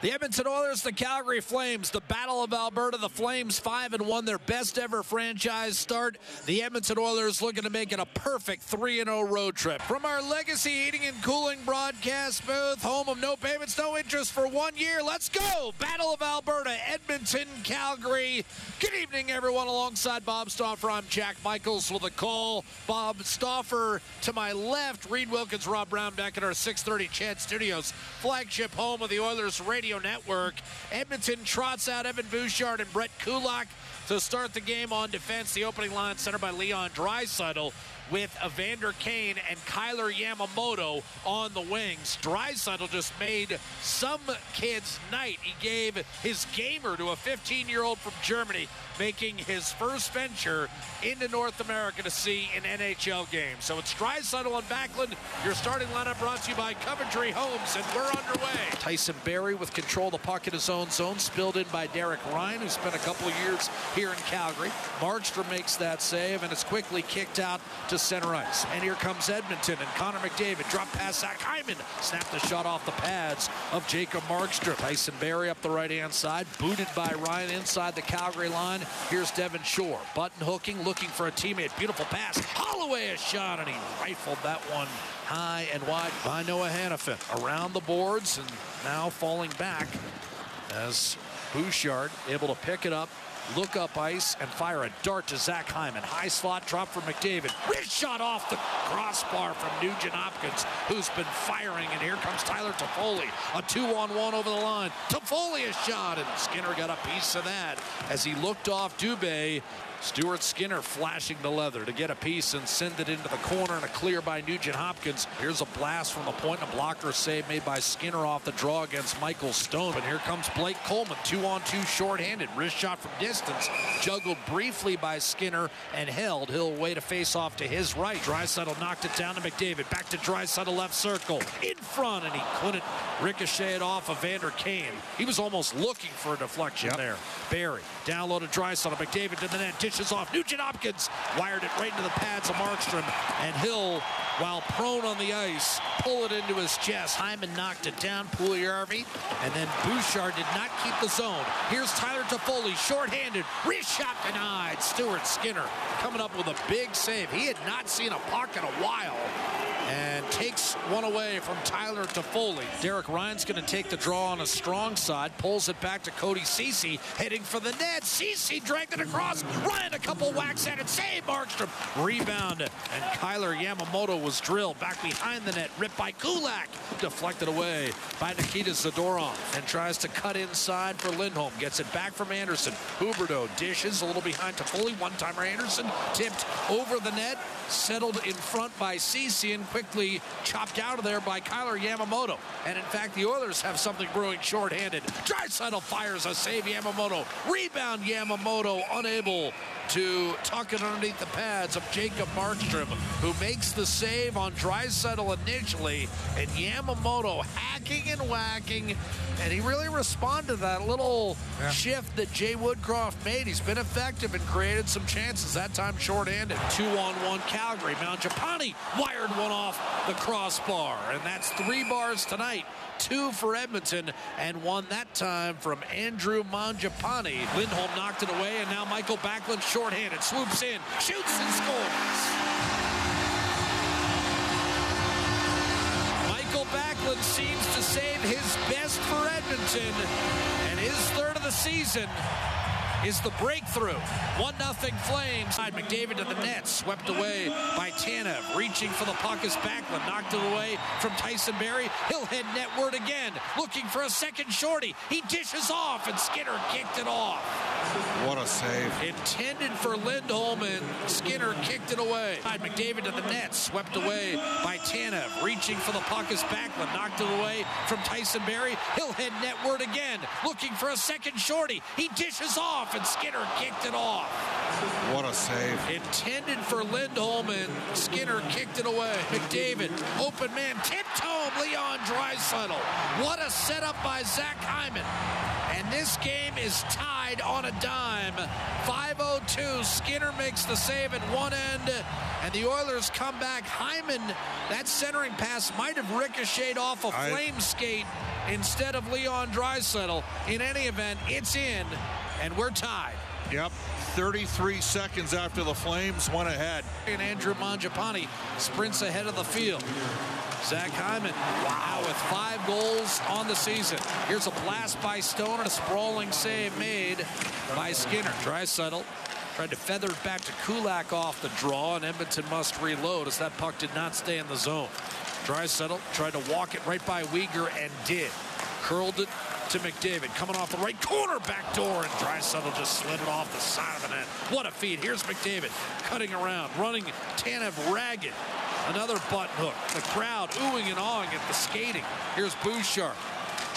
The Edmonton Oilers, the Calgary Flames, the Battle of Alberta. The Flames five and one, their best ever franchise start. The Edmonton Oilers looking to make it a perfect three and zero road trip from our Legacy Heating and Cooling broadcast booth, home of no payments, no interest for one year. Let's go! Battle of Alberta, Edmonton, Calgary. Good evening, everyone. Alongside Bob Stauffer, I'm Jack Michaels with a call. Bob Stauffer to my left, Reid Wilkins, Rob Brown back at our 6:30 CHED Studios, flagship home of the Oilers Radio Network. Edmonton trots out Evan Bouchard and Brett Kulak to start the game on defense. The opening line centered by Leon Draisaitl with Evander Kane and Kailer Yamamoto on the wings. Draisaitl just made some kid's night. He gave his gamer to a 15-year-old from Germany, making his first venture into North America to see an NHL game. So it's Draisaitl and Backlund. Your starting lineup brought to you by Coventry Homes, and we're underway. Tyson Barrie with control of the puck in his own zone, spilled in by Derek Ryan, who spent a couple of years here in Calgary. Markstrom makes that save, and it's quickly kicked out to center ice. And here comes Edmonton and Connor McDavid. Drop pass Zach Hyman. Snap the shot off the pads of Jacob Markstrom. Tyson Barrie up the right hand side. Booted by Ryan inside the Calgary line. Here's Devin Shore. Button hooking, looking for a teammate. Beautiful pass. Holloway a shot, and he rifled that one high and wide by Noah Hanifin. Around the boards and now falling back as Bouchard able to pick it up look up ice and fire a dart to Zach Hyman. High slot drop for McDavid. Wrist shot off the crossbar from Nugent Hopkins, who's been firing. And here comes Tyler Toffoli. A two-on-one over the line. Toffoli a shot, and Skinner got a piece of that as he looked off Dubé. Stuart Skinner flashing the leather to get a piece and send it into the corner and a clear by Nugent Hopkins. Here's a blast from the point and a blocker save made by Skinner off the draw against Michael Stone. But here comes Blake Coleman, two on two shorthanded. Wrist shot from distance, juggled briefly by Skinner and held. He'll wait a face off to his right. Draisaitl knocked it down to McDavid. Back to Draisaitl left circle. In front, and he couldn't ricochet it off of Vander Kane. He was almost looking for a deflection yep. there. Barrie down low to Draisaitl. McDavid to the net dishes off. Nugent Hopkins wired it right into the pads of Markstrom, and Hill, while prone on the ice, pull it into his chest. Hyman knocked it down, Puljujarvi, and then Bouchard did not keep the zone. Here's Tyler Toffoli, shorthanded, wrist shot denied. Stuart Skinner coming up with a big save. He had not seen a puck in a while and takes one away from Tyler Toffoli. Derek Ryan's going to take the draw on a strong side, pulls it back to Cody Ceci, heading for the net. Ceci dragged it across. Ryan a couple whacks at it. Save Markstrom. Rebound, and Kailer Yamamoto was drilled back behind the net. Ripped by Kulak. Deflected away by Nikita Zadorov and tries to cut inside for Lindholm. Gets it back from Andersson. Huberdeau dishes a little behind Toffoli. One-timer Andersson tipped over the net. Settled in front by Ceci and quickly chopped out of there by Kailer Yamamoto. And in fact, the Oilers have something brewing shorthanded. Draisaitl fires a save Yamamoto. Rebound Yamamoto unable to tuck it underneath the pads of Jacob Markstrom, who makes the save on Draisaitl initially, and Yamamoto hacking and whacking, and he really responded to that little yeah. shift that Jay Woodcroft made. He's been effective and created some chances, that time shorthanded. Two on one Calgary. Mangiapane wired one off the crossbar, and that's three bars tonight two for Edmonton, and one that time from Andrew Mangiapane. Lindholm knocked it away, and now Michael Backlund shorthanded, swoops in, shoots and scores. Michael Backlund seems to save his best for Edmonton, and his third of the season is the breakthrough. 1 0 Flames. McDavid to the net, swept away by Tanev. Reaching for the puck is Backlund. Knocked it away from Tyson Barrie. He'll head netward again, looking for a second shorty. He dishes off, and Skinner kicked it off. What a save. Intended for Lindholm, and Skinner kicked it away. McDavid to the net, swept away by Tanev. Reaching for the puck is Backlund. Knocked it away from Tyson Barrie. He'll head netward again, looking for a second shorty. He dishes off, off, and Skinner kicked it off. What a save. Intended for Lindholm, and Skinner kicked it away. McDavid, open man, tipped home, Leon Draisaitl. What a setup by Zach Hyman. And this game is tied on a dime. 5-0-2. Skinner makes the save at one end, and the Oilers come back. Hyman, that centering pass might have ricocheted off a flame skate instead of Leon Draisaitl. In any event, it's in, and we're tied. Yep. 33 seconds after the Flames went ahead. And Andrew Mangiapane sprints ahead of the field. Zach Hyman, wow, with five goals on the season. Here's a blast by Stone and a sprawling save made by Skinner. Draisaitl tried to feather it back to Kulak off the draw, and Edmonton must reload as that puck did not stay in the zone. Draisaitl tried to walk it right by Weegar and did. Curled it to McDavid. Coming off the right corner, back door, and Draisaitl just slid it off the side of the net. What a feed. Here's McDavid cutting around, running Tanev ragged. Another button hook. The crowd oohing and awing at the skating. Here's Bouchard.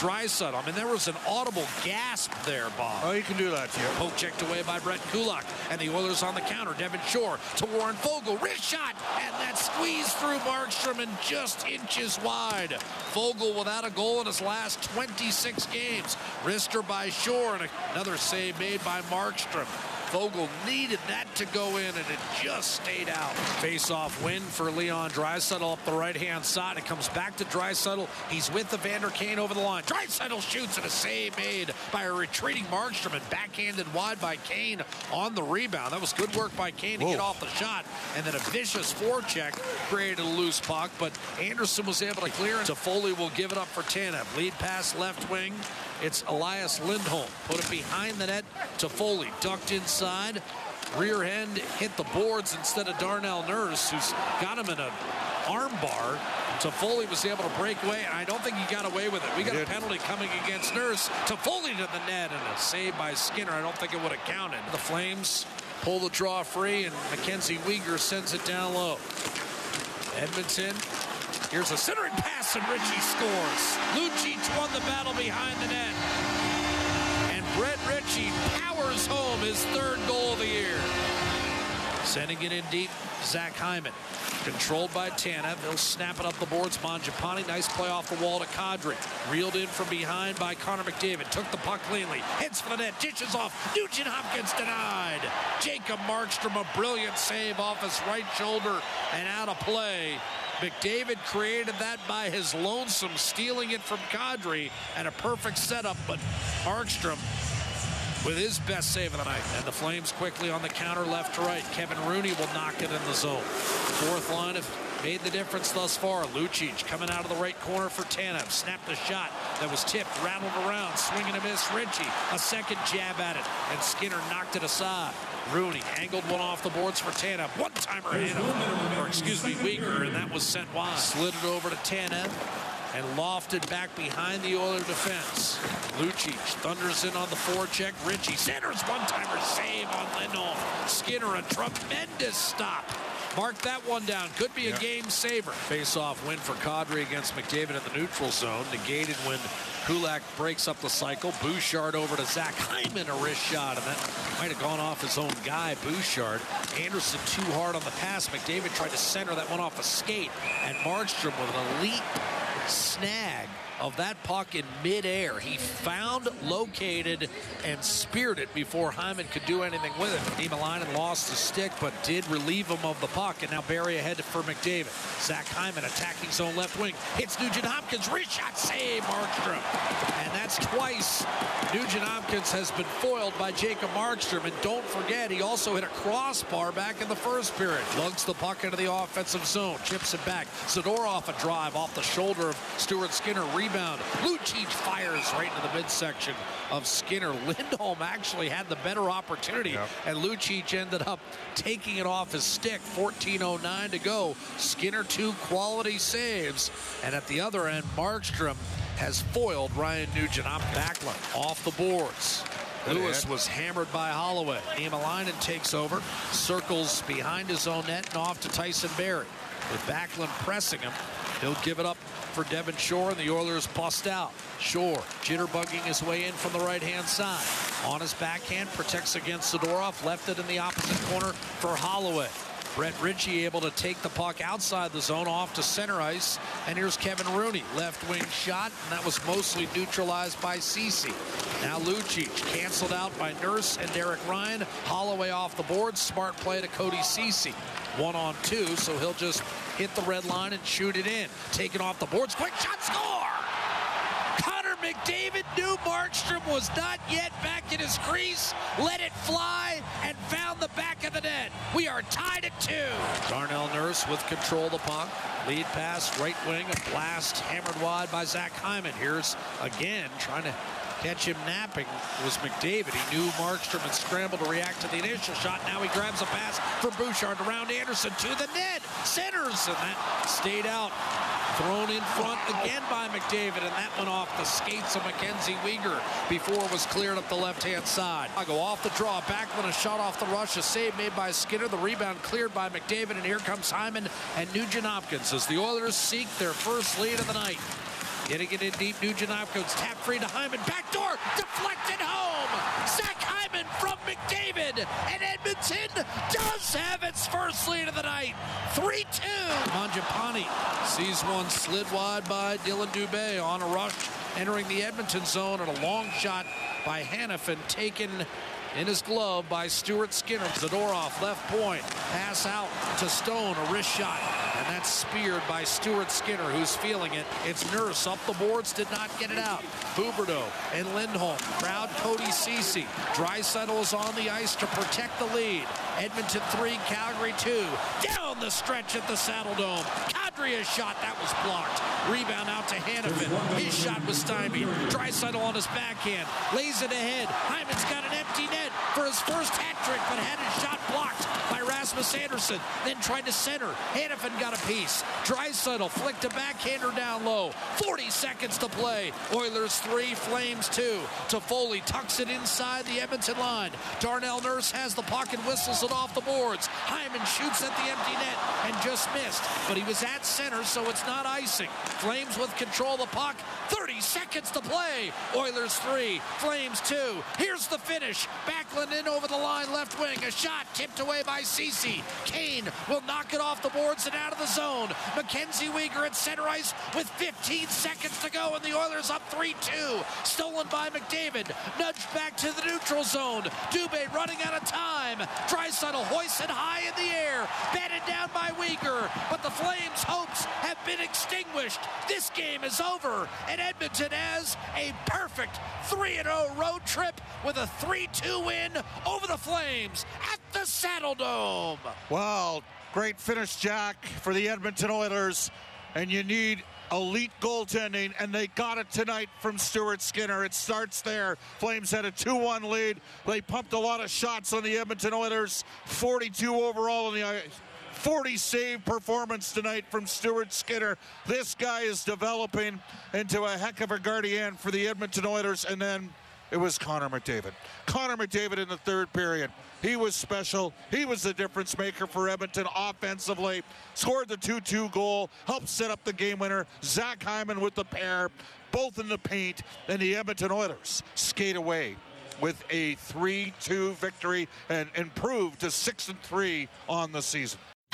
Draisaitl. I mean, there was an audible gasp there, Bob. Oh, you can do that, Jim. Poke checked away by Brett Kulak. And the Oilers on the counter. Devin Shore to Warren Foegele. Wrist shot. And that squeeze through Markstrom and just inches wide. Foegele without a goal in his last 26 games. Wrister by Shore and another save made by Markstrom. Foegele needed that to go in, and it just stayed out. Face-off win for Leon Draisaitl up the right-hand side. It comes back to Draisaitl. He's with the Evander Kane over the line. Draisaitl shoots, and a save made by a retreating Markstrom, and backhanded wide by Kane on the rebound. That was good work by Kane to Whoa. get off the shot, and then a vicious forecheck created a loose puck, but Andersson was able to clear, and Foley will give it up for Tanev. Lead pass left wing. It's Elias Lindholm. Put it behind the net to Foley. Ducked inside. Rear end hit the boards instead of Darnell Nurse, who's got him in an arm bar. Toffoli was able to break away, and I don't think he got away with it. We got a penalty coming against Nurse. Toffoli to the net, and a save by Skinner. I don't think it would have counted. The Flames pull the draw free, and Mackenzie Weegar sends it down low. Edmonton. Here's a centering pass, and Ritchie scores. Lucic won the battle behind the his third goal of the year. Sending it in deep, Zach Hyman. Controlled by Tanev. He'll snap it up the boards. Mangiapane, nice play off the wall to Kadri. Reeled in from behind by Connor McDavid. Took the puck cleanly. Hits for the net. Dishes off. Nugent Hopkins denied. Jacob Markstrom, a brilliant save off his right shoulder and out of play. McDavid created that by his lonesome, stealing it from Kadri, and a perfect setup, but Markstrom with his best save of the night. And the Flames quickly on the counter left to right. Kevin Rooney will knock it in the zone. Fourth line have made the difference thus far. Lucic coming out of the right corner for Tanev. Snapped the shot that was tipped, rattled around, swinging a miss. Ritchie, a second jab at it, and Skinner knocked it aside. Rooney angled one off the boards for Tanev. One timer or excuse me, Weegar, and that was sent wide. Slid it over to Tanev and lofted back behind the Oiler defense. Lucic thunders in on the forecheck. Ritchie centers one-timer save on Lindholm. Skinner a tremendous stop. Mark that one down. Could be a Yeah. game saver. Face-off win for Kadri against McDavid in the neutral zone. Negated when Kulak breaks up the cycle. Bouchard over to Zach Hyman, a wrist shot, and that might have gone off his own guy, Bouchard. Andersson too hard on the pass. McDavid tried to center that one off a skate, and Markstrom with an elite snag of that puck in midair. He found, located, and speared it before Hyman could do anything with it. Niemelainen lost the stick, but did relieve him of the puck. And now Barrie ahead for McDavid. Zach Hyman attacking zone left wing. Hits Nugent Hopkins. Wrist shot save, Markstrom. And twice Nugent Hopkins has been foiled by Jacob Markstrom. And don't forget, he also hit a crossbar back in the first period. Lugs the puck into the offensive zone. Chips it back. Zadorov a drive off the shoulder of Stuart Skinner. Rebound. Lucic fires right into the midsection of Skinner. Lindholm actually had the better opportunity, and Lucic ended up taking it off his stick. 14.09 to go. Skinner two quality saves, and at the other end, Markstrom has foiled Ryan Nugent. I'm Backlund off the boards. Good Lewis was hammered by Holloway. Niemelainen takes over, circles behind his own net and off to Tyson Barrie. With Backlund pressing him, He'll give it up for Devin Shore, and the Oilers bust out. Shore jitterbugging his way in from the right-hand side. On his backhand, protects against Zadorov, left it in the opposite corner for Holloway. Brett Ritchie able to take the puck outside the zone off to center ice. And here's Kevin Rooney, left wing shot, and that was mostly neutralized by Ceci. Now Lucic canceled out by Nurse and Derek Ryan. Holloway off the board. Smart play to Cody Ceci. One on two, so he'll just hit the red line and shoot it in. Taken off the boards. Quick shot score! Connor McDavid knew Markstrom was not yet back in his crease, let it fly, and found the back of the net. We are tied at two. Darnell Nurse with control of the puck. Lead pass, right wing, a blast hammered wide by Zach Hyman. Here's again trying to catch him napping was McDavid. He knew Markstrom and scrambled to react to the initial shot. Now he grabs a pass from Bouchard around Andersson to the net. Centers, and that stayed out. Thrown in front again by McDavid, and that went off the skates of Mackenzie Weegar before it was cleared up the left-hand side. I go off the draw. Backlund a shot off the rush. A save made by Skinner. The rebound cleared by McDavid, and here comes Hyman and Nugent Hopkins as the Oilers seek their first lead of the night. Getting it in deep, Nugent Hopkins tap free to Hyman. Back door, deflected home. Zach From McDavid. And Edmonton does have its first lead of the night. 3-2. Mangiapane sees one slid wide by Dillon Dubé on a rush entering the Edmonton zone and a long shot by Hanifin taken in his glove by Stuart Skinner. Zadorov left point. Pass out to Stone. A wrist shot. That's speared by Stuart Skinner, who's feeling it. It's Nurse up the boards, did not get it out. Huberdeau and Lindholm. Crowd Cody Ceci. Draisaitl is on the ice to protect the lead. Edmonton 3, Calgary 2. Down the stretch at the Saddle Dome. Kadri's shot, that was blocked. Rebound out to Hanifin. His shot was stymied. Draisaitl on his backhand. Lays it ahead. Hyman's got an empty net for his first hat trick, but had his shot blocked by Rasmus Andersson. Then tried to center. Hanifin got a piece. Draisaitl flicked a backhander down low. 40 seconds to play. Oilers 3, Flames 2. Toffoli tucks it inside the Edmonton line. Darnell Nurse has the puck and whistles it off the boards. Hyman shoots at the empty net and just missed. But he was at center, so it's not icing. Flames with control of the puck. 30 seconds to play. Oilers 3, Flames 2. Here's the finish. Backlund in over the line, left wing. A shot tipped away by Ceci. Kane will knock it off the boards and out of the zone. Mackenzie Weegar at center ice with 15 seconds to go, and the Oilers up 3-2. Stolen by McDavid. Nudged back to the neutral zone. Dubé running out of time. Draisaitl hoisted high in the air. Batted down by Weegar. But the Flames' hopes have been extinguished. This game is over, and Edmonton has a perfect 3-0 road trip with a 3-2 win over the Flames at the Saddle Dome. Great finish, Jack, for the Edmonton Oilers. And you need elite goaltending, and they got it tonight from Stuart Skinner. It starts there. Flames had a 2 1 lead. They pumped a lot of shots on the Edmonton Oilers, 42 overall in the 40 save performance tonight from Stuart Skinner. This guy is developing into a heck of a guardian for the Edmonton Oilers, and then it was Connor McDavid. Connor McDavid in the third period. He was special. He was the difference maker for Edmonton offensively. Scored the 2 2 goal, helped set up the game winner. Zach Hyman with the pair, both in the paint, and the Edmonton Oilers skate away with a 3 2 victory and improved to 6 and 3 on the season.